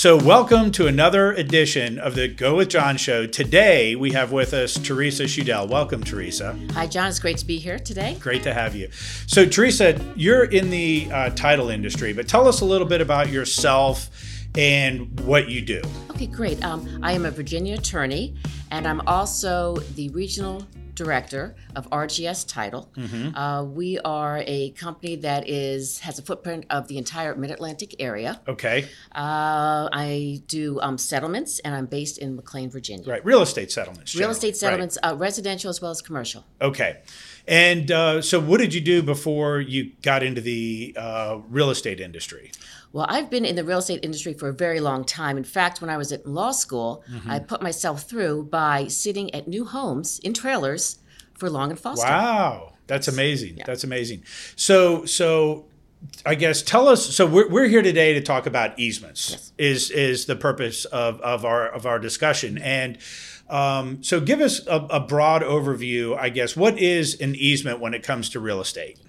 So, welcome to another edition of the Go with John show. Today, we have with us Teresa Shudell. Welcome, Teresa. Hi, John. It's great to be here today. Great to have you. So, Teresa, you're in the uh, title industry, but tell us a little bit about yourself and what you do. Okay, great. Um, I am a Virginia attorney, and I'm also the regional director of RGS Title. Mm-hmm. Uh, we are a company that is has a footprint of the entire Mid Atlantic area. Okay. Uh, I do um, settlements, and I'm based in McLean, Virginia. Right. Real estate settlements. Real generally. estate settlements, uh, residential as well as commercial. Okay. And uh, so, what did you do before you got into the uh, real estate industry? Well, I've been in the real estate industry for a very long time. In fact, when I was at law school, Mm-hmm. I put myself through by sitting at new homes in trailers for Long and Foster. Wow, that's amazing. That's amazing. So, so I guess tell us. So we're, we're here today to talk about easements. Yes. Is is the purpose of, of our of our discussion and. Um, so give us a, a broad overview, I guess. What is an easement when it comes to real estate?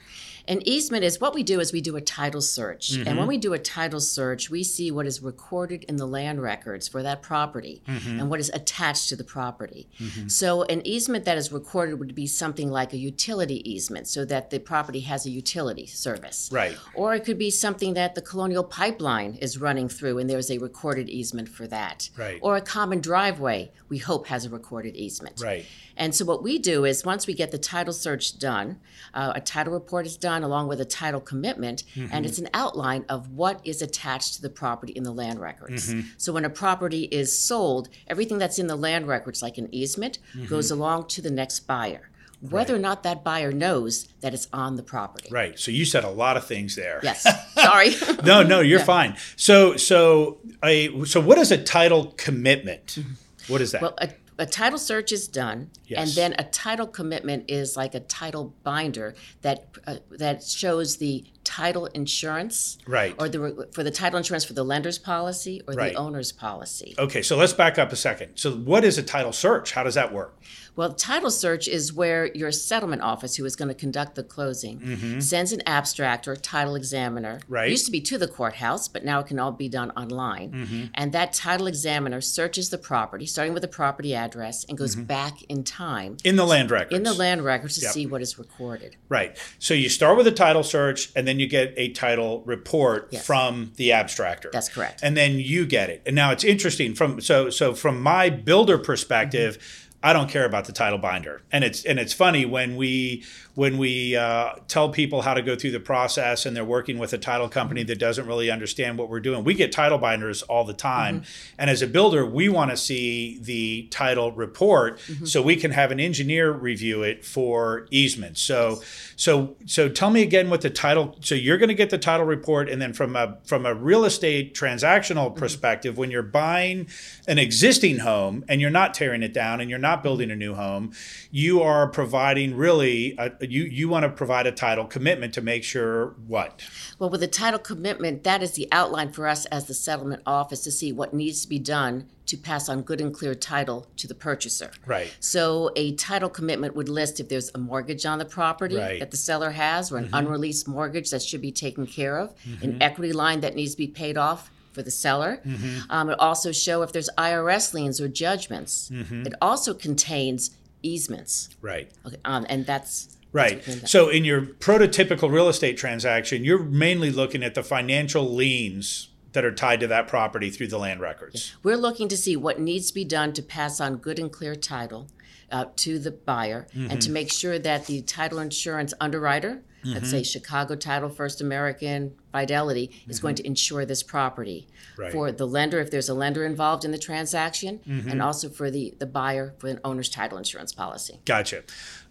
An easement is what we do is we do a title search. And Mm-hmm. when we do a title search, we see what is recorded in the land records for that property Mm-hmm. and what is attached to the property. So an easement that is recorded would be something like a utility easement so that the property has a utility service. Right. Or it could be something that the colonial pipeline is running through and there's a recorded easement for that. Right. Or a common driveway, we hope has a recorded easement. Right. And so what we do is once we get the title search done, uh, a title report is done along with a title commitment, and it's mm-hmm. an outline of what is attached to the property in the land records. Mm-hmm. So when a property is sold, everything that's in the land records, like an easement, mm-hmm. goes along to the next buyer, whether or not that buyer knows that it's on the property. Right. So you said a lot of things there. Yes. Sorry. No, no, you're fine. So, so a so what is a title commitment? What is that? Well, a, a title search is done, Yes. and then a title commitment is like a title binder that uh, that shows the title insurance, Right. or the for the title insurance for the lender's policy or Right. the owner's policy. okay, so let's back up a second. So, what is a title search? How does that work? Well, title search is where your settlement office, who is going to conduct the closing, sends an abstract or title examiner. Mm-hmm. Right. It used to be to the courthouse, but now it can all be done online. Mm-hmm. And that title examiner searches the property, starting with the property address, and goes back in time In the land records. in the land records to Yep. see what is recorded. Right. So you start with a title search and then you get a title report Yes. from the abstractor. That's correct. And then you get it. And now it's interesting from so so from my builder perspective, I don't care about the title binder. And it's and it's funny when we when we uh, tell people how to go through the process and they're working with a title company that doesn't really understand what we're doing. We get title binders all the time. Mm-hmm. And as a builder, we want to see the title report mm-hmm. so we can have an engineer review it for easement. So so so tell me again what the title so you're going to get the title report and then from a from a real estate transactional mm-hmm. perspective when you're buying an existing home and you're not tearing it down and you're not building a new home, you are providing really a, you you want to provide a title commitment to make sure what? Well, with a title commitment, that is the outline for us as the settlement office to see what needs to be done to pass on good and clear title to the purchaser. Right. So a title commitment would list if there's a mortgage on the property Right. Mm-hmm. that the seller has or an unreleased mortgage that should be taken care of, an equity line that needs to be paid off for the seller. Mm-hmm. Um, it also show if there's IRS liens or judgments. Mm-hmm. It also contains easements. Right. Okay, um, and that's Right. So in your prototypical real estate transaction, you're mainly looking at the financial liens that are tied to that property through the land records. We're looking to see what needs to be done to pass on good and clear title uh, to the buyer and to make sure that the title insurance underwriter, let's mm-hmm. say Chicago Title, First American, Fidelity, is going to mm-hmm. insure this property Right. for the lender if there's a lender involved in the transaction and mm-hmm. also for the, the buyer for an owner's title insurance policy. Gotcha.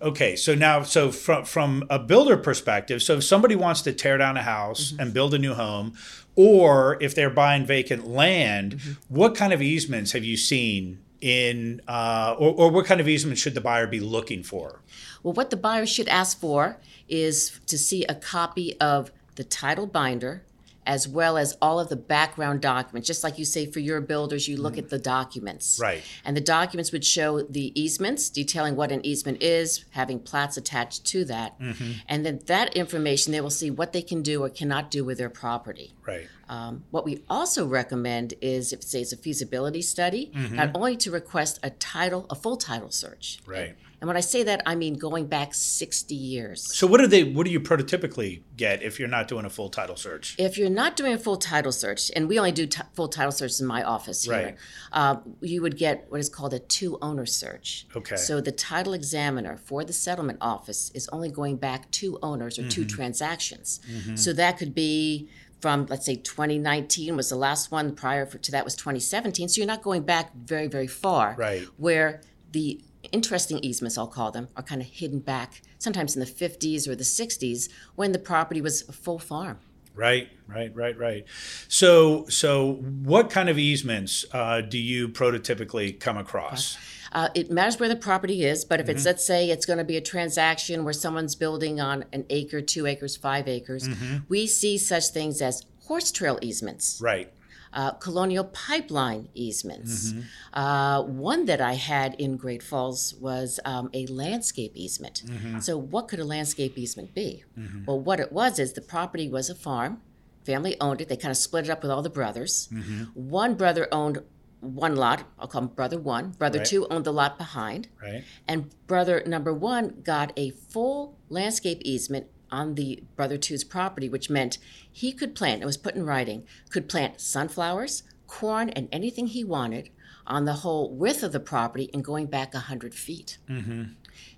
Okay, so now, so from from a builder perspective, so if somebody wants to tear down a house and build a new home, or if they're buying vacant land, what kind of easements have you seen in, uh, or, or what kind of easement should the buyer be looking for? Well, what the buyer should ask for is to see a copy of the title binder as well as all of the background documents. Just like you say for your builders, you look mm. at the documents. Right. And the documents would show the easements, detailing what an easement is, having plats attached to that. Mm-hmm. And then that information, they will see what they can do or cannot do with their property. Right. Um, what we also recommend is, if say it's a feasibility study, mm-hmm. not only to request a title, a full title search. Right. And when I say that, I mean going back 60 years. So what do they? What do you prototypically get if you're not doing a full title search? If you're not doing a full title search, and we only do t- full title searches in my office here, Right. uh, you would get what is called a two owner search. Okay. So the title examiner for the settlement office is only going back two owners or Mm-hmm. two transactions. So that could be from, let's say, 2019 was the last one, prior for, to that was 2017. So you're not going back very, very far. Right. Where the interesting easements, I'll call them, are kind of hidden back, sometimes in the 50s or the 60s, when the property was a full farm. Right, right, right, right. So, so what kind of easements uh, do you prototypically come across? Uh, it matters where the property is, but if it's, let's say, it's going to be a transaction where someone's building on an acre, two acres, five acres, we see such things as horse trail easements, Right. Uh, colonial pipeline easements. Uh, one that I had in Great Falls was um, a landscape easement. So, what could a landscape easement be? Well, what it was is the property was a farm, family owned it, they kind of split it up with all the brothers. One brother owned one lot, I'll call him brother one. Brother Right. two owned the lot behind. Right. And brother number one got a full landscape easement on the brother two's property, which meant he could plant, it was put in writing, could plant sunflowers, corn, and anything he wanted on the whole width of the property and going back 100 feet. Mm-hmm.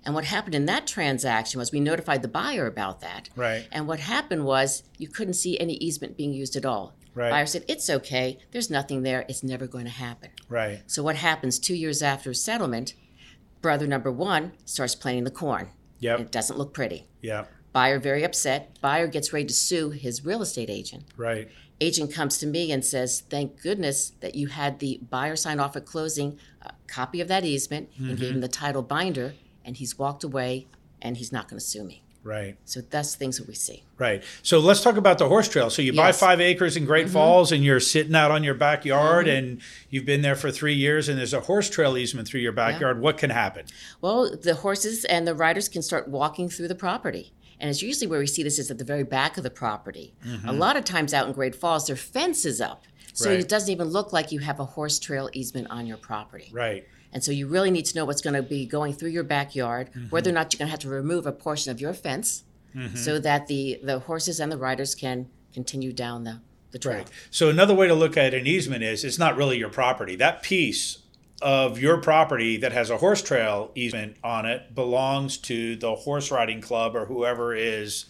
And what happened in that transaction was we notified the buyer about that. Right. And what happened was you couldn't see any easement being used at all. Right. Buyer said, It's okay. There's nothing there. It's never going to happen. Right. So what happens two years after settlement? Brother number one starts planting the corn. Yep. It doesn't look pretty. Yeah. Buyer very upset. Buyer gets ready to sue his real estate agent. Right. Agent comes to me and says, "Thank goodness that you had the buyer sign off at closing a copy of that easement and gave him mm-hmm. the title binder, and he's walked away and he's not going to sue me." Right. So that's things that we see. Right. So let's talk about the horse trail. So you buy five acres in Great mm-hmm. Falls and you're sitting out on your backyard mm-hmm. and you've been there for three years and there's a horse trail easement through your backyard. What can happen? Well, the horses and the riders can start walking through the property. And it's usually where we see this is at the very back of the property. A lot of times out in Great Falls, their fence is up. So Right. it doesn't even look like you have a horse trail easement on your property. Right. And so you really need to know what's going to be going through your backyard, Mm-hmm. whether or not you're going to have to remove a portion of your fence so that the, the horses and the riders can continue down the. Right. So another way to look at an easement is it's not really your property. That piece of your property that has a horse trail easement on it belongs to the horse riding club or whoever is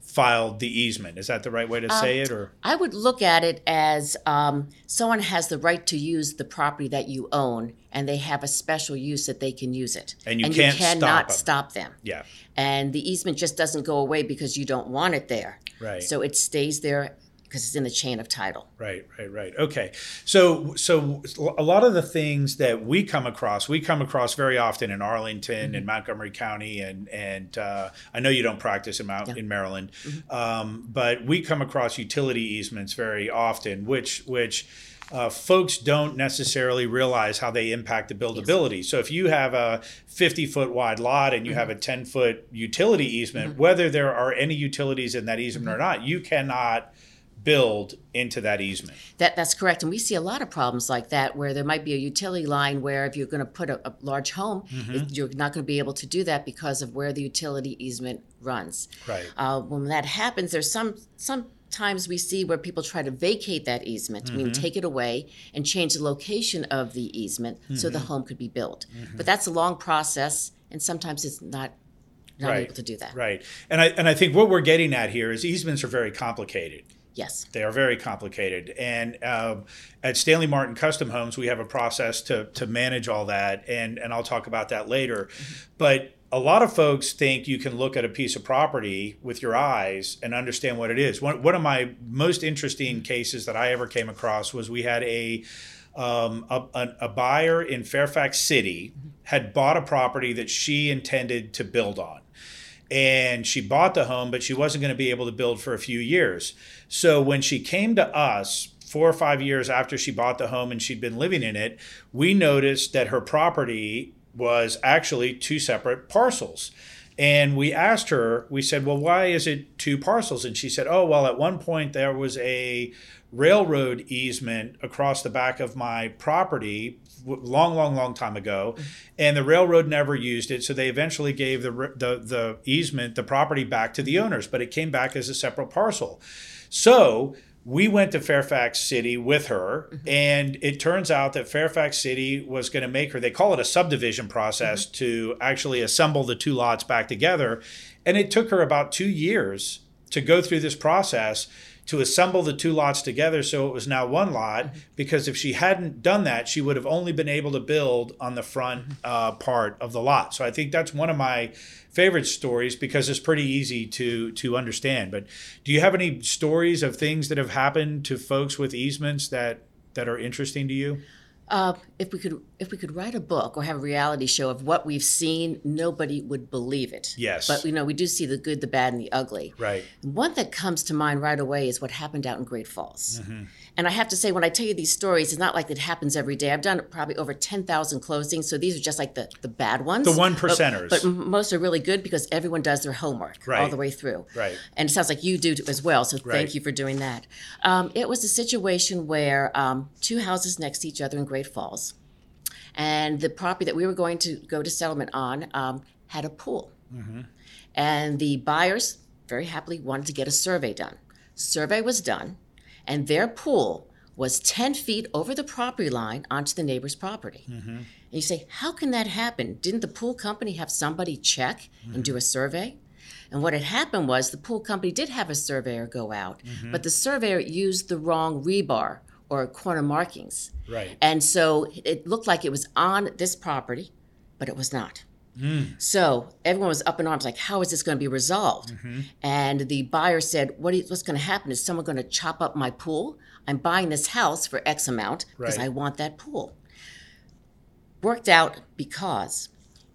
filed the easement. Is that the right way to say it or I would look at it as um, someone has the right to use the property that you own, and they have a special use that they can use it. And you can't stop cannot 'em. stop them. yeah. And the easement just doesn't go away because you don't want it there. Right. So it stays there because it's in the chain of title. Right, right, right. Okay. So so a lot of the things that we come across, we come across very often in Arlington and Montgomery County and and uh, I know you don't practice in Mount in Maryland. Um, but we come across utility easements very often which which uh, folks don't necessarily realize how they impact the buildability. So if you have a 50 foot wide lot and you have a 10 foot utility easement, whether there are any utilities in that easement or not, you cannot build into that easement. That that's correct, and we see a lot of problems like that where there might be a utility line where if you're going to put a, a large home, Mm-hmm. it- you're not going to be able to do that because of where the utility easement runs. Right. Uh, when that happens, there's some sometimes we see where people try to vacate that easement, Mm-hmm. mean take it away and change the location of the easement so Mm-hmm. the home could be built. But that's a long process, and sometimes it's not not Right. able to do that. Right. And I and I think what we're getting at here is easements are very complicated. Yes. They are very complicated. And um, at Stanley Martin Custom Homes, we have a process to, to manage all that. And, and I'll talk about that later. But a lot of folks think you can look at a piece of property with your eyes and understand what it is. One, one of my most interesting cases that I ever came across was we had a, um, a, a, a buyer in Fairfax City had bought a property that she intended to build on and she bought the home, but she wasn't going to be able to build for a few years. So when she came to us four or five years after she bought the home and she'd been living in it, we noticed that her property was actually two separate parcels. And we asked her, we said, well, why is it two parcels? And she said, oh, well, at one point there was a railroad easement across the back of my property long long long time ago mm-hmm. and the railroad never used it so they eventually gave the the the easement the property back to the owners but it came back as a separate parcel so we went to Fairfax City with her, mm-hmm. and it turns out that Fairfax City was going to make her, they call it a subdivision process mm-hmm. to actually assemble the two lots back together. And it took her about two years to go through this process to assemble the two lots together so it was now one lot mm-hmm. because if she hadn't done that she would have only been able to build on the front mm-hmm. uh, part of the lot so i think that's one of my favorite stories because it's pretty easy to to understand but do you have any stories of things that have happened to folks with easements that that are interesting to you uh, if we could if we could write a book or have a reality show of what we've seen, nobody would believe it. Yes. But you know, we do see the good, the bad, and the ugly. Right. One that comes to mind right away is what happened out in Great Falls. Mm-hmm. And I have to say, when I tell you these stories, it's not like it happens every day. I've done probably over 10,000 closings. So these are just like the, the bad ones. The one percenters. But, but, most are really good because everyone does their homework right. all the way through. Right. And it sounds like you do as well. So right. thank you for doing that. Um, it was a situation where um, two houses next to each other in Great Falls. And the property that we were going to go to settlement on um, had a pool. Mm-hmm. And the buyers very happily wanted to get a survey done. Survey was done and their pool was 10 feet over the property line onto the neighbor's property. Mm-hmm. And you say, how can that happen? Didn't the pool company have somebody check mm-hmm. and do a survey? And what had happened was the pool company did have a surveyor go out, mm-hmm. but the surveyor used the wrong rebar or corner markings. Right. And so it looked like it was on this property, but it was not. Mm. So everyone was up in arms, like, how is this going to be resolved? Mm-hmm. And the buyer said, what is, what's going to happen? Is someone going to chop up my pool? I'm buying this house for X amount because right. I want that pool. Worked out because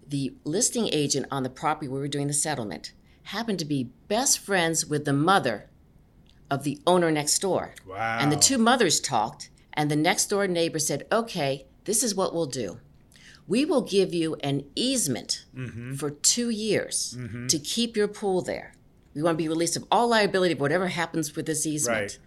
the listing agent on the property where we were doing the settlement happened to be best friends with the mother of the owner next door. Wow. And the two mothers talked, and the next door neighbor said, okay, this is what we'll do we will give you an easement mm-hmm. for two years mm-hmm. to keep your pool there. We want to be released of all liability of whatever happens with this easement. Right.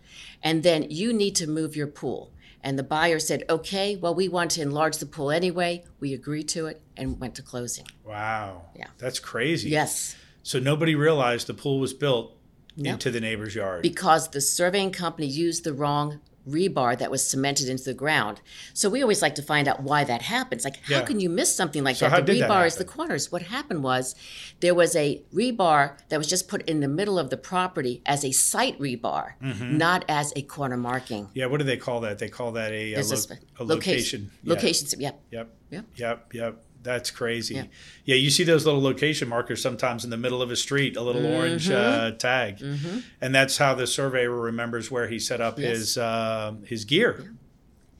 And then you need to move your pool. And the buyer said, okay, well, we want to enlarge the pool anyway. We agreed to it and went to closing. Wow. Yeah. That's crazy. Yes. So nobody realized the pool was built into the neighbor's yard. Because the surveying company used the wrong rebar that was cemented into the ground. So we always like to find out why that happens. Like, how yeah. can you miss something like so that? The rebar is the corners. What happened was there was a rebar that was just put in the middle of the property as a site rebar, mm-hmm. not as a corner marking. Yeah, what do they call that? They call that a, a, lo- a location. Location. Yeah. Locations. Yep. Yep. Yep. Yep. Yep. That's crazy. Yeah. yeah. you see those little location markers sometimes in the middle of a street, a little mm-hmm. orange uh, tag, mm-hmm. and that's how the surveyor remembers where he set up yes. his uh, his gear. Yeah.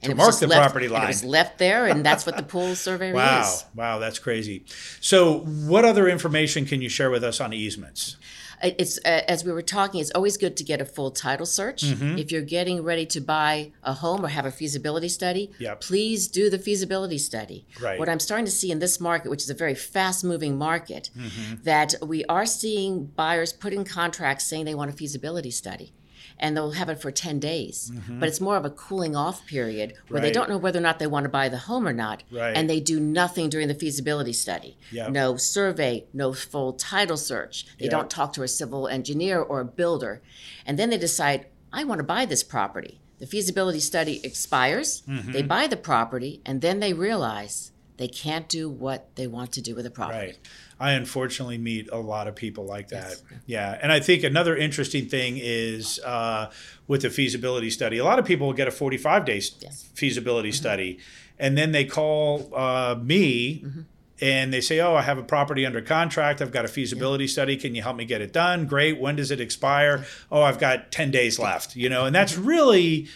To mark the left, property line. it was left there, and that's what the pool surveyor wow. is. Wow, that's crazy. So, what other information can you share with us on easements? It's uh, as we were talking it's always good to get a full title search mm-hmm. if you're getting ready to buy a home or have a feasibility study yep. please do the feasibility study right. what i'm starting to see in this market which is a very fast moving market mm-hmm. that we are seeing buyers put in contracts saying they want a feasibility study and they'll have it for 10 days. Mm-hmm. But it's more of a cooling off period where right. they don't know whether or not they want to buy the home or not. Right. And they do nothing during the feasibility study. Yep. No survey, no full title search. They yep. don't talk to a civil engineer or a builder. And then they decide, I want to buy this property. The feasibility study expires, mm-hmm. they buy the property, and then they realize they can't do what they want to do with a property. Right. I unfortunately meet a lot of people like that. Yes. Yeah. And I think another interesting thing is uh, with the feasibility study, a lot of people will get a 45 day yes. feasibility mm-hmm. study and then they call uh, me. Mm-hmm. And they say, "Oh, I have a property under contract. I've got a feasibility yeah. study. Can you help me get it done?" Great. When does it expire? Oh, I've got ten days left. You know, and that's really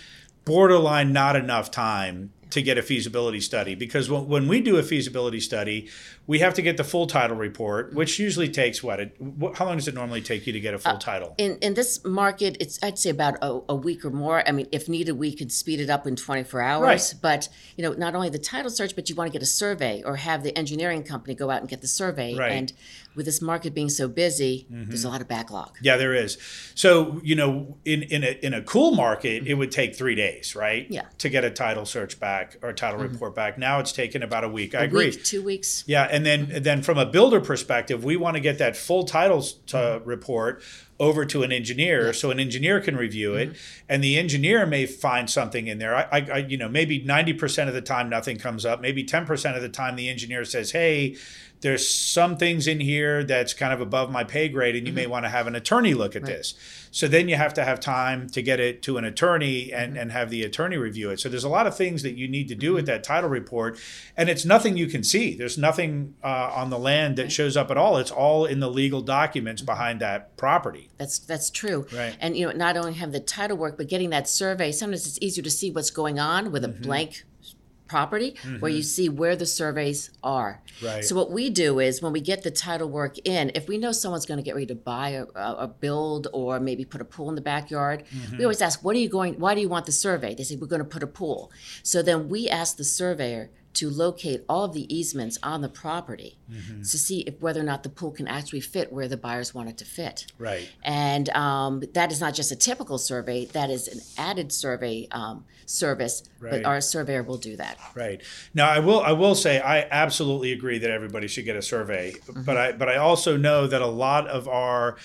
borderline not enough time to get a feasibility study. Because when, we do a feasibility study, we have to get the full title report, which usually takes what? It, how long does it normally take you to get a full uh, title? In in this market, it's I'd say about a, a week or more. I mean, if needed, we could speed it up in 24 hours. Right. But you know, not only the title search, but you want to get a survey or have the engineering company go out and get the survey. Right. And with this market being so busy, mm-hmm. there's a lot of backlog. Yeah, there is. So you know, in in a in a cool market, it mm-hmm. would take three days, right? Yeah. To get a title search back or a title mm-hmm. report back. Now it's taken about a week. I A agree. week, two weeks. Yeah, and then then from a builder perspective, we want to get that full titles to mm-hmm. report over to an engineer so an engineer can review it. Mm-hmm. And the engineer may find something in there. I, I, I you know maybe 90% of the time nothing comes up. Maybe 10% of the time the engineer says hey there's some things in here that's kind of above my pay grade and you may want to have an attorney look at this. So then you have to have time to get it to an attorney and, and have the attorney review it. So there's a lot of things that you need to do with that title report and it's nothing you can see. There's nothing uh, on the land that shows up at all. It's all in the legal documents behind that property. That's that's true. Right. And you know, not only have the title work, but getting that survey. Sometimes it's easier to see what's going on with a Mm-hmm. blank property where you see where the surveys are. Right. So what we do is when we get the title work in, if we know someone's going to get ready to buy a, a, a build or maybe put a pool in the backyard, Mm-hmm. we always ask, "What are you going? Why do you want the survey?" They say, "We're going to put a pool." So then we ask the surveyor to locate all of the easements on the property Mm-hmm. to see if whether or not the pool can actually fit where the buyers want it to fit. right And um, that is not just a typical survey, that is an added survey um, service, Right. but our surveyor will do that. Right. Now I will I will say I absolutely agree that everybody should get a survey, but I but I also know that a lot of our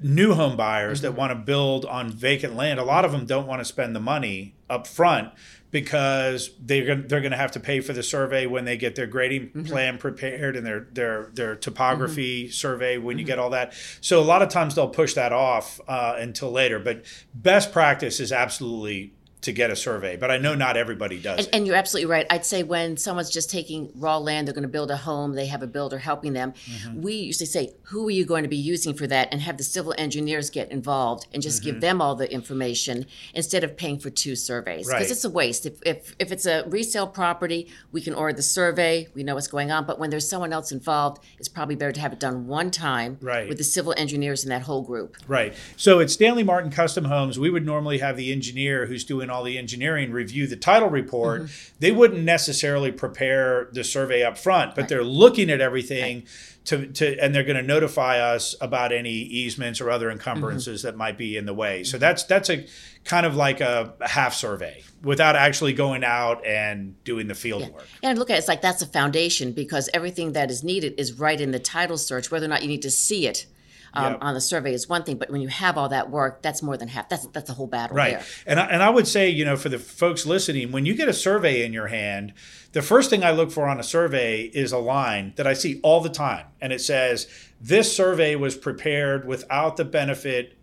new home buyers that want to build on vacant land, a lot of them don't want to spend the money up front because they're going they're going to have to pay for the survey when they get their grading mm-hmm. plan prepared and their their their topography mm-hmm. survey when you mm-hmm. get all that. So a lot of times they'll push that off uh, until later. But best practice is absolutely to get a survey. But I know not everybody does. And, and you're absolutely right. I'd say when someone's just taking raw land, they're going to build a home, they have a builder helping them. Mm-hmm. We usually say, who are you going to be using for that? And have the civil engineers get involved and just Mm-hmm. give them all the information instead of paying for two surveys. Because Right. it's a waste. If, if, if it's a resale property, we can order the survey, we know what's going on. But when there's someone else involved, it's probably better to have it done one time Right. with the civil engineers in that whole group. Right. So at Stanley Martin Custom Homes, we would normally have the engineer who's doing all the engineering review the title report. Mm-hmm. They wouldn't necessarily prepare the survey up front, but they're looking at everything to, to and they're going to notify us about any easements or other encumbrances mm-hmm. that might be in the way. So mm-hmm. that's that's a kind of like a half survey without actually going out and doing the field work. And look at it, it's like that's a foundation because everything that is needed is right in the title search. Whether or not you need to see it um, Yep. on the survey is one thing, but when you have all that work, that's more than half. That's that's a whole battle Right. there. And I, and I would say, you know, for the folks listening, when you get a survey in your hand, the first thing I look for on a survey is a line that I see all the time. And it says, this survey was prepared without the benefit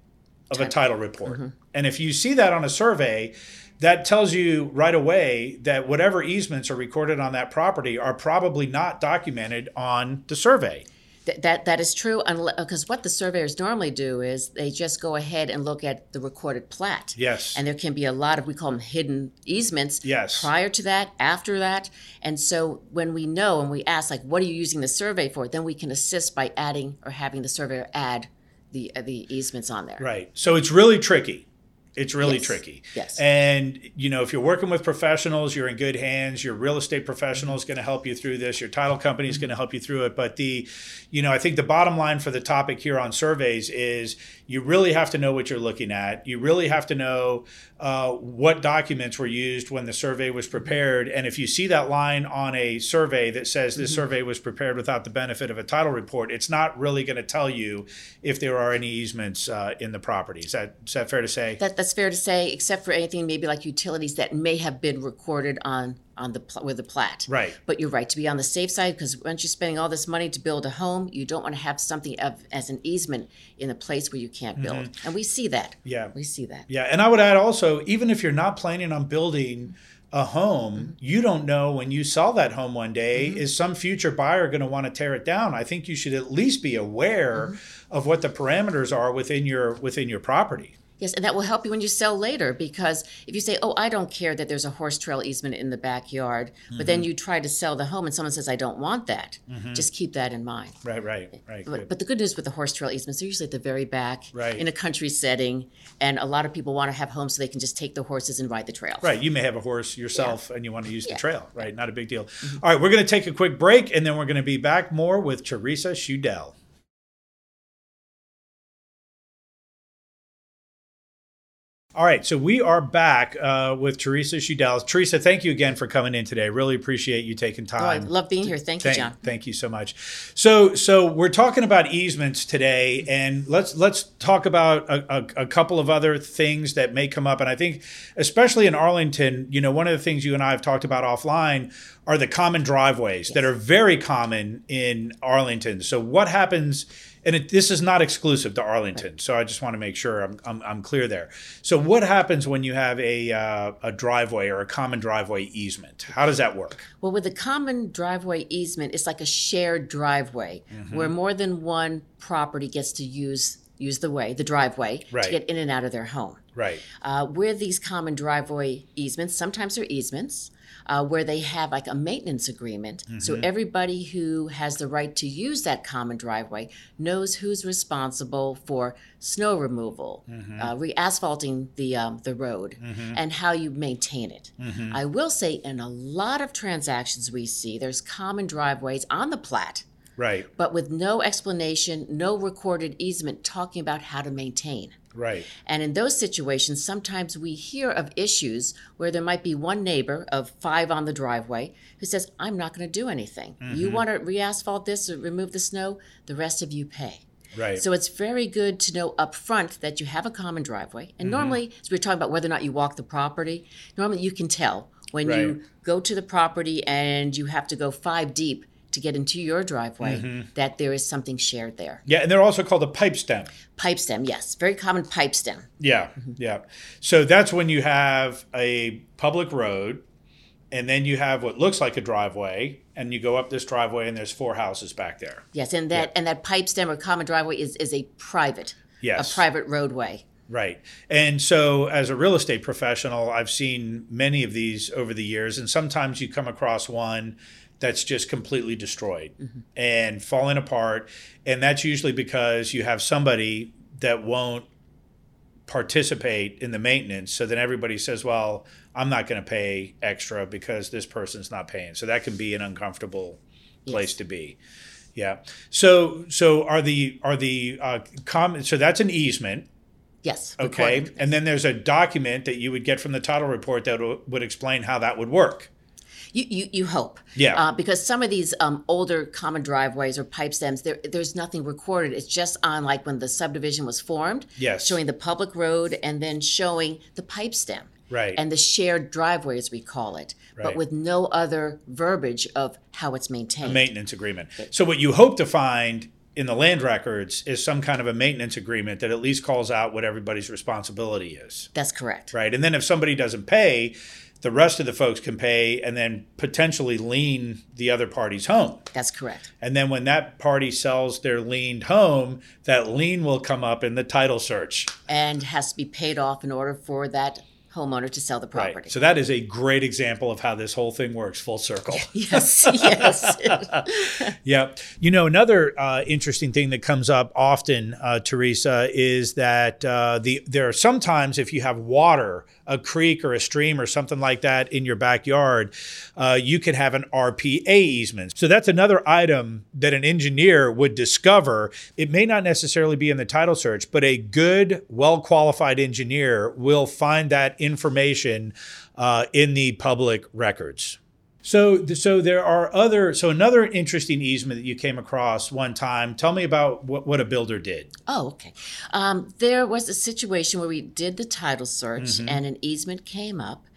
of a title report. And if you see that on a survey, that tells you right away that whatever easements are recorded on that property are probably not documented on the survey. Th- that that is true, because what the surveyors normally do is they just go ahead and look at the recorded plat. Yes. And there can be a lot of we call them hidden easements. Yes. Prior to that, after that, and so when we know and we ask like, what are you using the survey for? Then we can assist by adding or having the surveyor add the uh, the easements on there. Right. So it's really tricky. It's really Yes. tricky. Yes. And you know, if you're working with professionals, you're in good hands. Your real estate professional is going to help you through this. Your title company is mm-hmm. going to help you through it. But the, you know, I think the bottom line for the topic here on surveys is you really have to know what you're looking at. You really have to know uh, what documents were used when the survey was prepared. And if you see that line on a survey that says this survey was prepared without the benefit of a title report, it's not really going to tell you if there are any easements uh, in the property. Is that is that fair to say? That, that's fair to say, except for anything maybe like utilities that may have been recorded on on the with the plat. Right. But you're right to be on the safe side because once you're spending all this money to build a home, you don't want to have something of, as an easement in a place where you can't build. Mm-hmm. And we see that. Mm-hmm. Yeah. We see that. Yeah, and I would add also, even if you're not planning on building a home, mm-hmm. you don't know when you sell that home one day, mm-hmm. is some future buyer going to want to tear it down? I think you should at least be aware of what the parameters are within your within your property. Yes, and that will help you when you sell later because if you say, "Oh, I don't care that there's a horse trail easement in the backyard," but then mm-hmm. you try to sell the home and someone says, "I don't want that," mm-hmm. just keep that in mind. Right, right, right. But, but the good news with the horse trail easements, they're usually at the very back, Right. in a country setting, and a lot of people want to have homes so they can just take the horses and ride the trail. Right. You may have a horse yourself and you want to use the trail. Right. Not a big deal. Mm-hmm. All right. We're going to take a quick break and then we're going to be back more with Teresa Schudel. All right, so we are back uh, with Teresa Schudel. Teresa, thank you again for coming in today. Really appreciate you taking Oh, I time. love being here. Thank you, Thank, John. thank you so much. So, so we're talking about easements today, and let's let's talk about a, a, a couple of other things that may come up. And I think, especially in Arlington, you know, one of the things you and I have talked about offline are the common driveways that are very common in Arlington. So, what happens? And it, this is not exclusive to Arlington, so I just want to make sure I'm, I'm, I'm clear there. So, what happens when you have a uh, a driveway or a common driveway easement? How does that work? Well, with a common driveway easement, it's like a shared driveway Mm-hmm. where more than one property gets to use use the way, the driveway, Right. to get in and out of their home. Right. Uh, where these common driveway easements, sometimes they're easements, uh, where they have like a maintenance agreement. So everybody who has the right to use that common driveway knows who's responsible for snow removal, uh, re-asphalting the um, the road, and how you maintain it. I will say, in a lot of transactions we see, there's common driveways on the plat Right. but with no explanation, no recorded easement talking about how to maintain. Right. And in those situations, sometimes we hear of issues where there might be one neighbor of five on the driveway who says, I'm not going to do anything. You mm-hmm. want to re asphalt this or remove the snow, the rest of you pay. Right. So it's very good to know up front that you have a common driveway. And mm-hmm. normally, as we are talking about whether or not you walk the property, normally you can tell when Right. you go to the property and you have to go five deep to get into your driveway mm-hmm. that there is something shared there. yeah, and they're also called a pipe stem. Pipe stem, yes, very common pipe stem. Yeah. Mm-hmm. Yeah. So that's when you have a public road and then you have what looks like a driveway and you go up this driveway and there's four houses back there. Yes, and that and that pipe stem or common driveway is is a private, Yes. a private roadway. Right. And so, as a real estate professional, I've seen many of these over the years, and sometimes you come across one that's just completely destroyed and falling apart. And that's usually because you have somebody that won't participate in the maintenance. So then everybody says, well, I'm not going to pay extra because this person's not paying. So that can be an uncomfortable place to be. Yeah. So so are the are the uh, com- so that's an easement. Yes. Okay. recorded. And then there's a document that you would get from the title report that w- would explain how that would work. You, you, you hope. Yeah. Uh, because some of these um, older common driveways or pipe stems, there, there's nothing recorded. It's just on like when the subdivision was formed, Yes. showing the public road and then showing the pipe stem. Right. And the shared driveway, as we call it, Right. but with no other verbiage of how it's maintained. A maintenance agreement. So what you hope to find in the land records is some kind of a maintenance agreement that at least calls out what everybody's responsibility is. That's correct. Right. And then if somebody doesn't pay, the rest of the folks can pay and then potentially lien the other party's home. That's correct. And then when that party sells their liened home, that lien will come up in the title search. And has to be paid off in order for that homeowner to sell the property. Right. So that is a great example of how this whole thing works full circle. yes, yes. yeah. You know, another uh, interesting thing that comes up often, uh, Teresa, is that uh, the there are sometimes if you have water, a creek or a stream or something like that in your backyard, uh, you can have an RPA easement. So that's another item that an engineer would discover. It may not necessarily be in the title search, but a good, well qualified engineer will find that information uh, in the public records. So, so there are other. So another interesting easement that you came across one time. Tell me about what, what a builder did. Oh, okay. Um, there was a situation where we did the title search Mm-hmm. and an easement came up.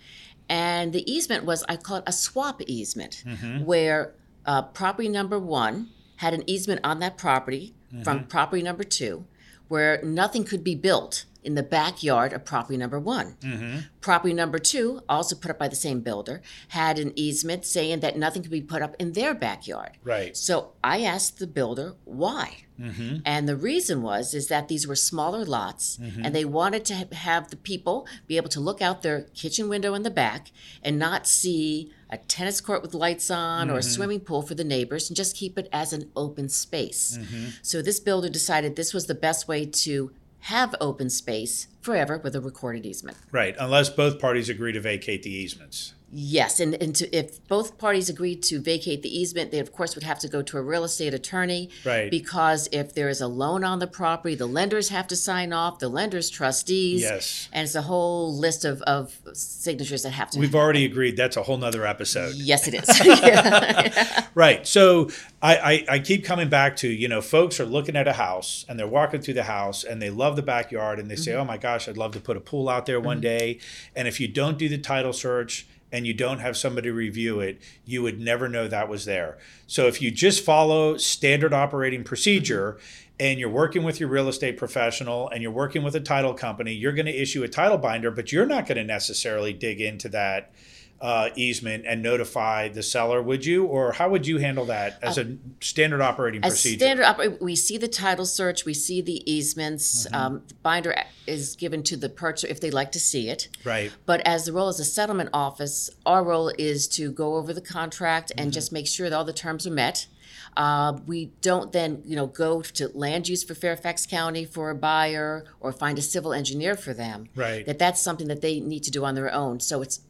And the easement was, I call it a swap easement, Mm-hmm. where uh, property number one had an easement on that property Mm-hmm. from property number two, where nothing could be built in the backyard of property number one. Mm-hmm. Property number two, also put up by the same builder, had an easement saying that nothing could be put up in their backyard. Right. So I asked the builder why. Mm-hmm. And the reason was is that these were smaller lots Mm-hmm. and they wanted to ha- have the people be able to look out their kitchen window in the back and not see a tennis court with lights on or a Mm-hmm. swimming pool for the neighbors and just keep it as an open space. Mm-hmm. So this builder decided this was the best way to have open space forever with a recorded easement. Right. Unless both parties agree to vacate the easements. Yes, and, and to, if both parties agreed to vacate the easement, they of course would have to go to a real estate attorney. Right. Because if there is a loan on the property, the lenders have to sign off, the lenders trustees. Yes. And it's a whole list of, of signatures that have to We've already agreed that's a whole nother episode. Yes, it is. Yeah. Right. So I, I, I keep coming back to, you know, folks are looking at a house and they're walking through the house and they love the backyard and they say, mm-hmm. oh my gosh, I'd love to put a pool out there one mm-hmm. day. And if you don't do the title search, and you don't have somebody review it, you would never know that was there. So if you just follow standard operating procedure and you're working with your real estate professional and you're working with a title company, you're going to issue a title binder, but you're not going to necessarily dig into that uh, easement and notify the seller, would you? Or how would you handle that as a standard operating As procedure? standard oper- we see the title search, we see the easements. Mm-hmm. Um, the binder is given to the purchaser if they'd like to see it. right. But as the role as a settlement office, our role is to go over the contract Mm-hmm. and just make sure that all the terms are met. Uh, we don't then, you know, go to land use for Fairfax County for a buyer or find a civil engineer for them. Right. That that's something that they need to do on their own. So it's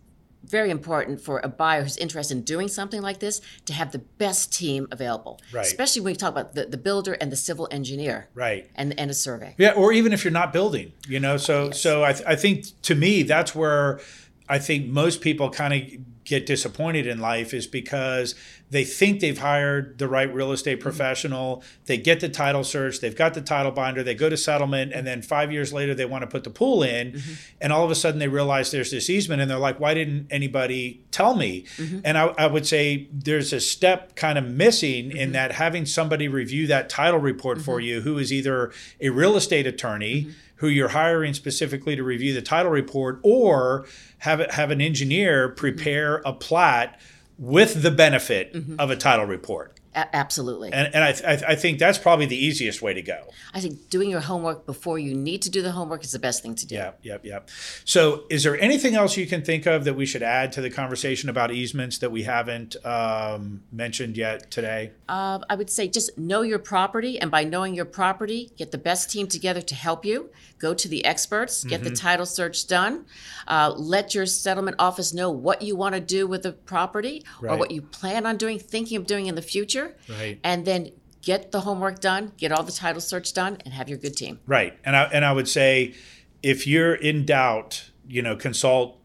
very important for a buyer who's interested in doing something like this to have the best team available. Right. Especially when you talk about the, the builder and the civil engineer Right. and, and a survey. Yeah, or even if you're not building, you know. So so I, th- I think to me that's where I think most people kind of get disappointed in life is because they think they've hired the right real estate mm-hmm. professional. They get the title search, they've got the title binder, they go to settlement, and then five years later they want to put the pool in, mm-hmm. and all of a sudden they realize there's this easement, and they're like, "Why didn't anybody tell me?" Mm-hmm. And I, I would say there's a step kind of missing in that having somebody review that title report for you, who is either a real estate attorney who you're hiring specifically to review the title report, or have have an engineer prepare a plat with the benefit mm-hmm. of a title report. A- absolutely. And, and I, th- I think that's probably the easiest way to go. I think doing your homework before you need to do the homework is the best thing to do. Yeah, yep, yep. So, is there anything else you can think of that we should add to the conversation about easements that we haven't um, mentioned yet today? Uh, I would say just know your property, and by knowing your property, get the best team together to help you. Go to the experts, get Mm-hmm. the title search done. Uh, let your settlement office know what you want to do with the property or what you plan on doing, thinking of doing in the future. Right. And then get the homework done, get all the title search done, and have your good team. Right. And I and I would say if you're in doubt, you know, consult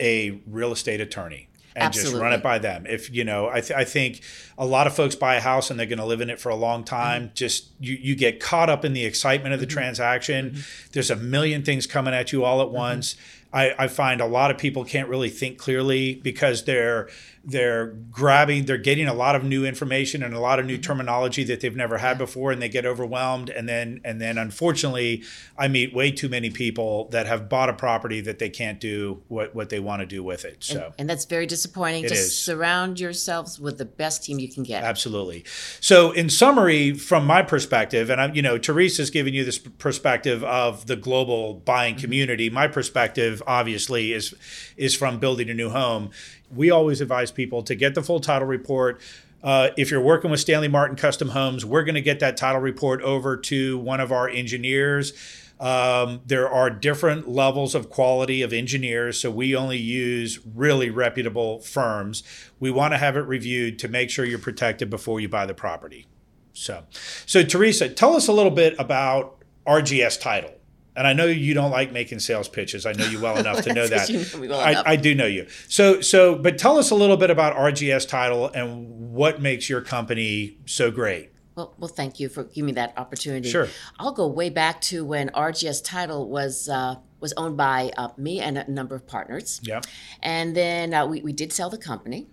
a real estate attorney and just run it by them. If you know, I, th- I think a lot of folks buy a house and they're going to live in it for a long time. Mm-hmm. Just you, you get caught up in the excitement of the mm-hmm. transaction. Mm-hmm. There's a million things coming at you all at once. I, I find a lot of people can't really think clearly because they're they're grabbing they're getting a lot of new information and a lot of new mm-hmm. terminology that they've never had before and they get overwhelmed and then and then unfortunately I meet way too many people that have bought a property that they can't do what what they want to do with it. So And that's very disappointing. It Just is. surround yourselves with the best team you can get. Absolutely. So, in summary, from my perspective, and I'm, you know, Teresa's giving you this perspective of the global buying mm-hmm. community. My perspective, obviously, is is from building a new home. We always advise people to get the full title report. Uh, if you're working with Stanley Martin Custom Homes, we're going to get that title report over to one of our engineers. Um, there are different levels of quality of engineers, so we only use really reputable firms. We want to have it reviewed to make sure you're protected before you buy the property. So, so Teresa, tell us a little bit about RGS title. And I know you don't like making sales pitches. I know you well enough to know that. You know well. I, I do know you. So, so, but tell us a little bit about RGS title and what makes your company so great. Well, well, thank you for giving me that opportunity. Sure. I'll go way back to when RGS Title was uh, was owned by uh, me and a number of partners, Yeah. and then uh, we we did sell the company,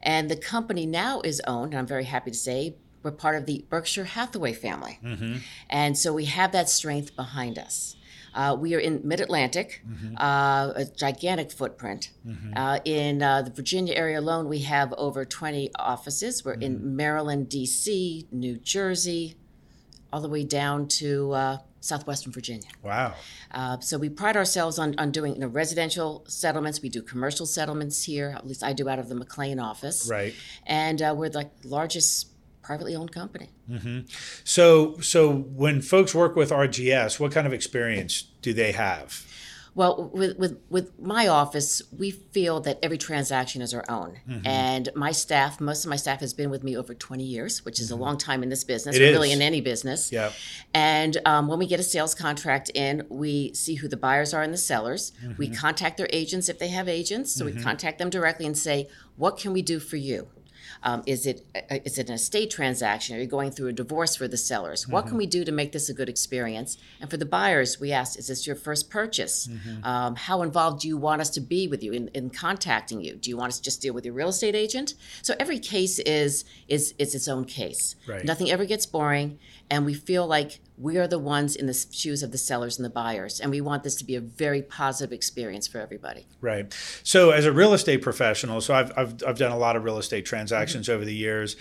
and the company now is owned. And I'm very happy to say we're part of the Berkshire Hathaway family, Mm-hmm. and so we have that strength behind us. Uh, we are in Mid Atlantic, Mm-hmm. uh, a gigantic footprint. Uh, in uh, the Virginia area alone, we have over 20 offices. We're Mm-hmm. in Maryland, D.C., New Jersey, all the way down to uh, southwestern Virginia. Wow. Uh, so we pride ourselves on, on doing you know, residential settlements. We do commercial settlements here. At least I do out of the McLean office. Right. And uh, we're the largest privately owned company. So so when folks work with RGS, what kind of experience do they have? Well, with, with, with my office, we feel that every transaction is our own. Mm-hmm. And my staff, most of my staff has been with me over 20 years, which is a long time in this business, Mm-hmm. It or really is. in any business. Yeah. And um, when we get a sales contract in, we see who the buyers are and the sellers. Mm-hmm. We contact their agents if they have agents. So we contact them directly and say, what can we do for you? Um, is it uh, it an estate transaction? Are you going through a divorce for the sellers? What Mm-hmm. can we do to make this a good experience? And for the buyers, we ask: Is this your first purchase? Mm-hmm. Um, how involved do you want us to be with you in, in contacting you? Do you want us to just deal with your real estate agent? So every case is is is its own case. Right. Nothing ever gets boring, and we feel like we are the ones in the shoes of the sellers and the buyers, and we want this to be a very positive experience for everybody. Right. So, as a real estate professional, so I've, I've, I've done a lot of real estate transactions mm-hmm. over the years.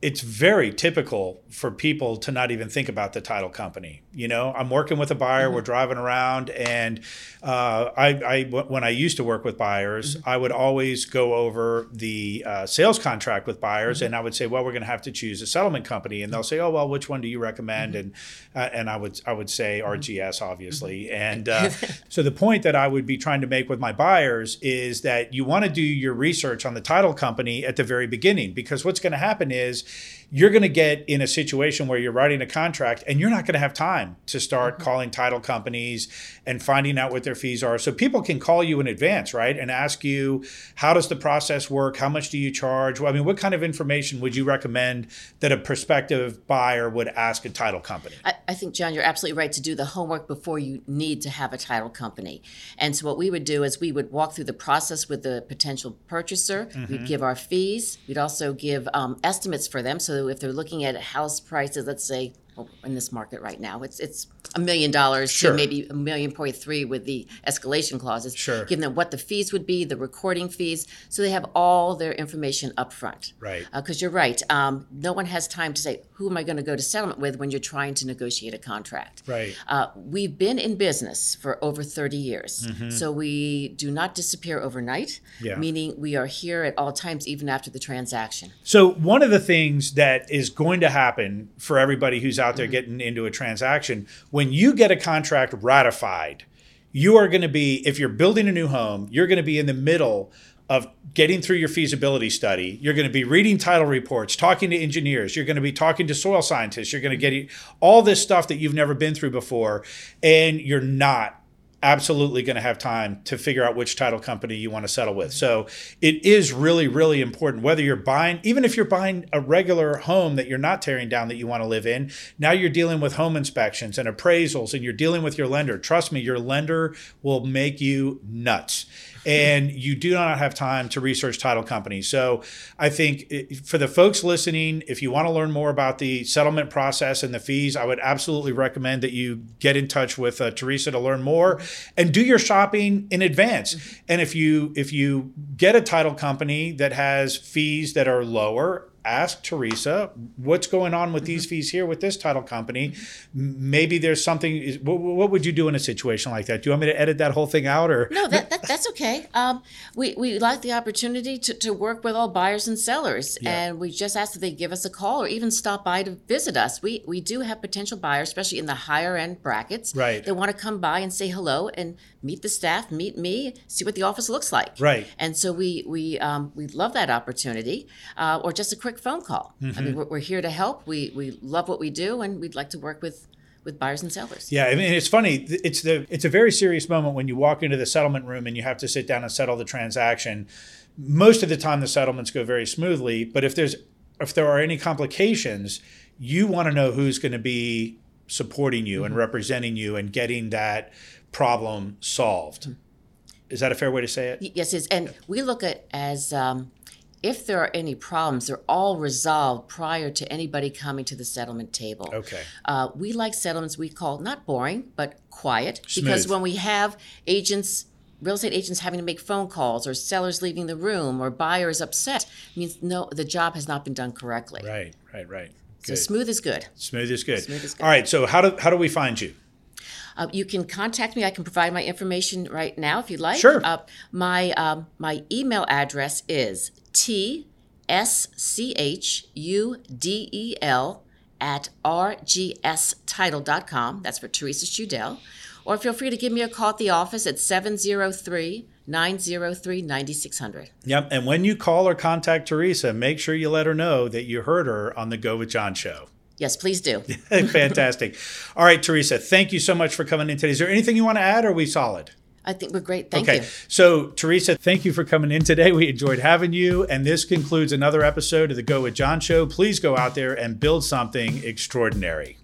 It's very typical for people to not even think about the title company. You know, I'm working with a buyer, we're driving around, and uh, I, I, when I used to work with buyers, I would always go over the uh, sales contract with buyers, and I would say, well, we're going to have to choose a settlement company, and they'll say, oh, well, which one do you recommend? And uh, and I would I would say RGS, obviously, and uh, so the point that I would be trying to make with my buyers is that you want to do your research on the title company at the very beginning because what's going to happen is you're going to get in a situation where you're writing a contract and you're not going to have time to start calling title companies and finding out what their fees are. So people can call you in advance, right? And ask you, how does the process work? How much do you charge? Well, I mean, what kind of information would you recommend that a prospective buyer would ask a title company? I, I think, John, you're absolutely right to do the homework before you need to have a title company. And so, what we would do is we would walk through the process with the potential purchaser. We'd give our fees. We'd also give um, estimates for them. So, if they're looking at house prices, let's say oh, in this market right now, it's it's a million dollars to maybe a million point three with the escalation clauses. Sure. Give them what the fees would be, the recording fees, so they have all their information up front Right. because you're right. Um, no one has time to say, who am I going to go to settlement with when you're trying to negotiate a contract? Right. Uh, we've been in business for over 30 years. So we do not disappear overnight, Yeah. meaning we are here at all times, even after the transaction. So one of the things that is going to happen for everybody who's out there getting into a transaction, when you get a contract ratified, you are going to be if you're building a new home, you're going to be in the middle of getting through your feasibility study. You're going to be reading title reports, talking to engineers, you're going to be talking to soil scientists, you're going to get all this stuff that you've never been through before and you're not absolutely going to have time to figure out which title company you want to settle with. So it is really, really important whether you're buying, even if you're buying a regular home that you're not tearing down that you want to live in, now you're dealing with home inspections and appraisals and you're dealing with your lender. Trust me, your lender will make you nuts. And you do not have time to research title companies. So I think it- for the folks listening, if you want to learn more about the settlement process and the fees, I would absolutely recommend that you get in touch with uh, Teresa to learn more and do your shopping in advance. And if you if you get a title company that has fees that are lower, ask Teresa what's going on with these fees here with this title company. Maybe there's something. What, what would you do in a situation like that? Do you want me to edit that whole thing out or? No, that, that that's okay. Um, we we like the opportunity to, to work with all buyers and sellers, Yeah. and we just ask that they give us a call or even stop by to visit us. We we do have potential buyers, especially in the higher end brackets, Right. They want to come by and say hello and meet the staff, meet me, see what the office looks like, Right. And so we we um, we love that opportunity, uh, or just a quick phone call. I Mm-hmm. mean, we're, we're here to help. We we love what we do, and we'd like to work with with buyers and sellers. Yeah, I mean it's funny. It's the it's a very serious moment when you walk into the settlement room and you have to sit down and settle the transaction. Most of the time, the settlements go very smoothly, but if there's if there are any complications, you want to know who's going to be supporting you and representing you and getting that problem solved. Is that a fair way to say it? Yes, it is. And we look at as um, if there are any problems, they're all resolved prior to anybody coming to the settlement table. Okay. Uh, we like settlements we call not boring, but quiet. Because when we have agents, real estate agents having to make phone calls, or sellers leaving the room, or buyers upset, means no, the job has not been done correctly. Right, right, right. So smooth is good. Smooth is good. Smooth is good. All right. So how do how do we find you? Uh, you can contact me. I can provide my information right now if you'd like. Sure. Uh, my um, my email address is t s c h u d e l at rgstitle.com. That's for Teresa Tschudel. Or feel free to give me a call at the office at 703 903 9600. Yep. And when you call or contact Teresa, make sure you let her know that you heard her on the Go with John show. Yes, please do. Fantastic. All right, Teresa, thank you so much for coming in today. Is there anything you want to add or are we solid? I think we're great. Thank you. okay. you. So, Teresa, thank you for coming in today. We enjoyed having you. And this concludes another episode of the Go with John show. Please go out there and build something extraordinary.